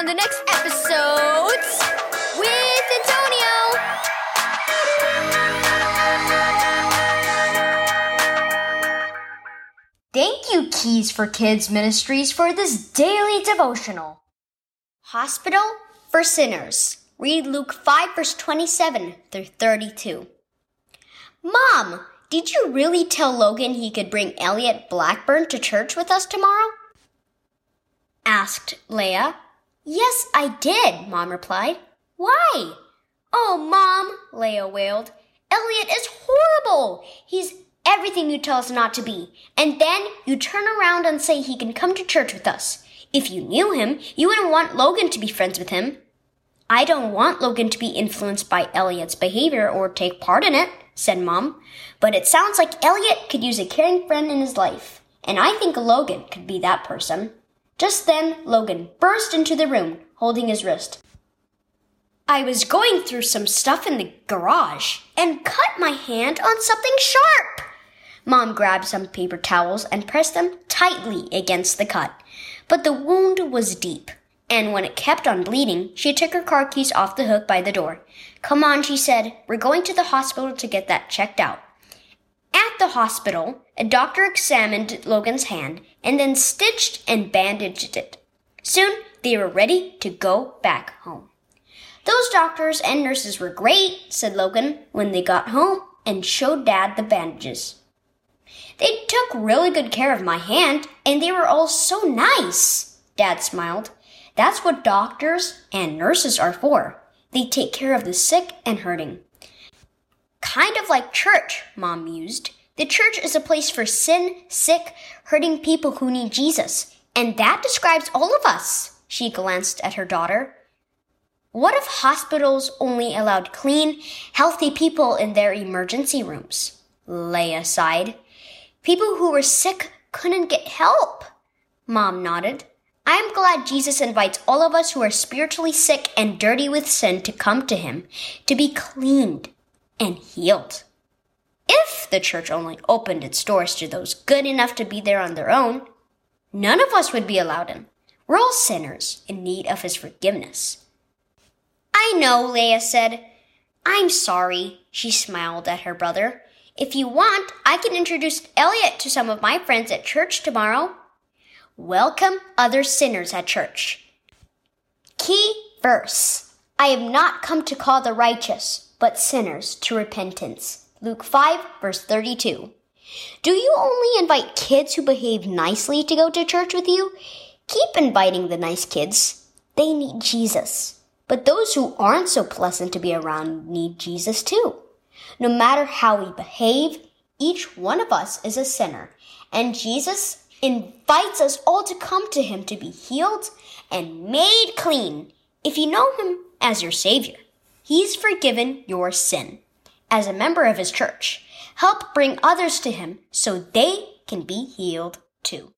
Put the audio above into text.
on the next episode with Antonio. Thank you, Keys for Kids Ministries, for this daily devotional. Hospital for Sinners. Read Luke 5, verse 27 through 32. Mom, did you really tell Logan he could bring Elliot Blackburn to church with us tomorrow? asked Leah. Yes, I did, Mom replied. Why? Oh, Mom, Leah wailed. Elliot is horrible. He's everything you tell us not to be. And then you turn around and say he can come to church with us. If you knew him, you wouldn't want Logan to be friends with him. I don't want Logan to be influenced by Elliot's behavior or take part in it, said Mom. But it sounds like Elliot could use a caring friend in his life. And I think Logan could be that person. Just then, Logan burst into the room, holding his wrist. I was going through some stuff in the garage and cut my hand on something sharp. Mom grabbed some paper towels and pressed them tightly against the cut. But the wound was deep, and when it kept on bleeding, she took her car keys off the hook by the door. Come on, she said. We're going to the hospital to get that checked out. The hospital, a doctor examined Logan's hand and then stitched and bandaged it. Soon, they were ready to go back home. Those doctors and nurses were great, said Logan when they got home and showed Dad the bandages. They took really good care of my hand, and they were all so nice. Dad smiled. That's what doctors and nurses are for. They take care of the sick and hurting. Kind of like church, Mom mused. The church is a place for sin, sick, hurting people who need Jesus. And that describes all of us. She glanced at her daughter. What if hospitals only allowed clean, healthy people in their emergency rooms? Leah sighed. People who were sick couldn't get help. Mom nodded. I'm glad Jesus invites all of us who are spiritually sick and dirty with sin to come to him, to be cleaned and healed. If the church only opened its doors to those good enough to be there on their own, none of us would be allowed in. We're all sinners in need of his forgiveness. I know, Leah said. I'm sorry, she smiled at her brother. If you want, I can introduce Elliot to some of my friends at church tomorrow. Welcome other sinners at church. Key verse. I have not come to call the righteous, but sinners to repentance. Luke 5 verse 32. Do you only invite kids who behave nicely to go to church with you? Keep inviting the nice kids. They need Jesus. But those who aren't so pleasant to be around need Jesus too. No matter how we behave, each one of us is a sinner, and Jesus invites us all to come to him to be healed and made clean. If you know him as your Savior, he's forgiven your sin. As a member of his church, help bring others to him so they can be healed too.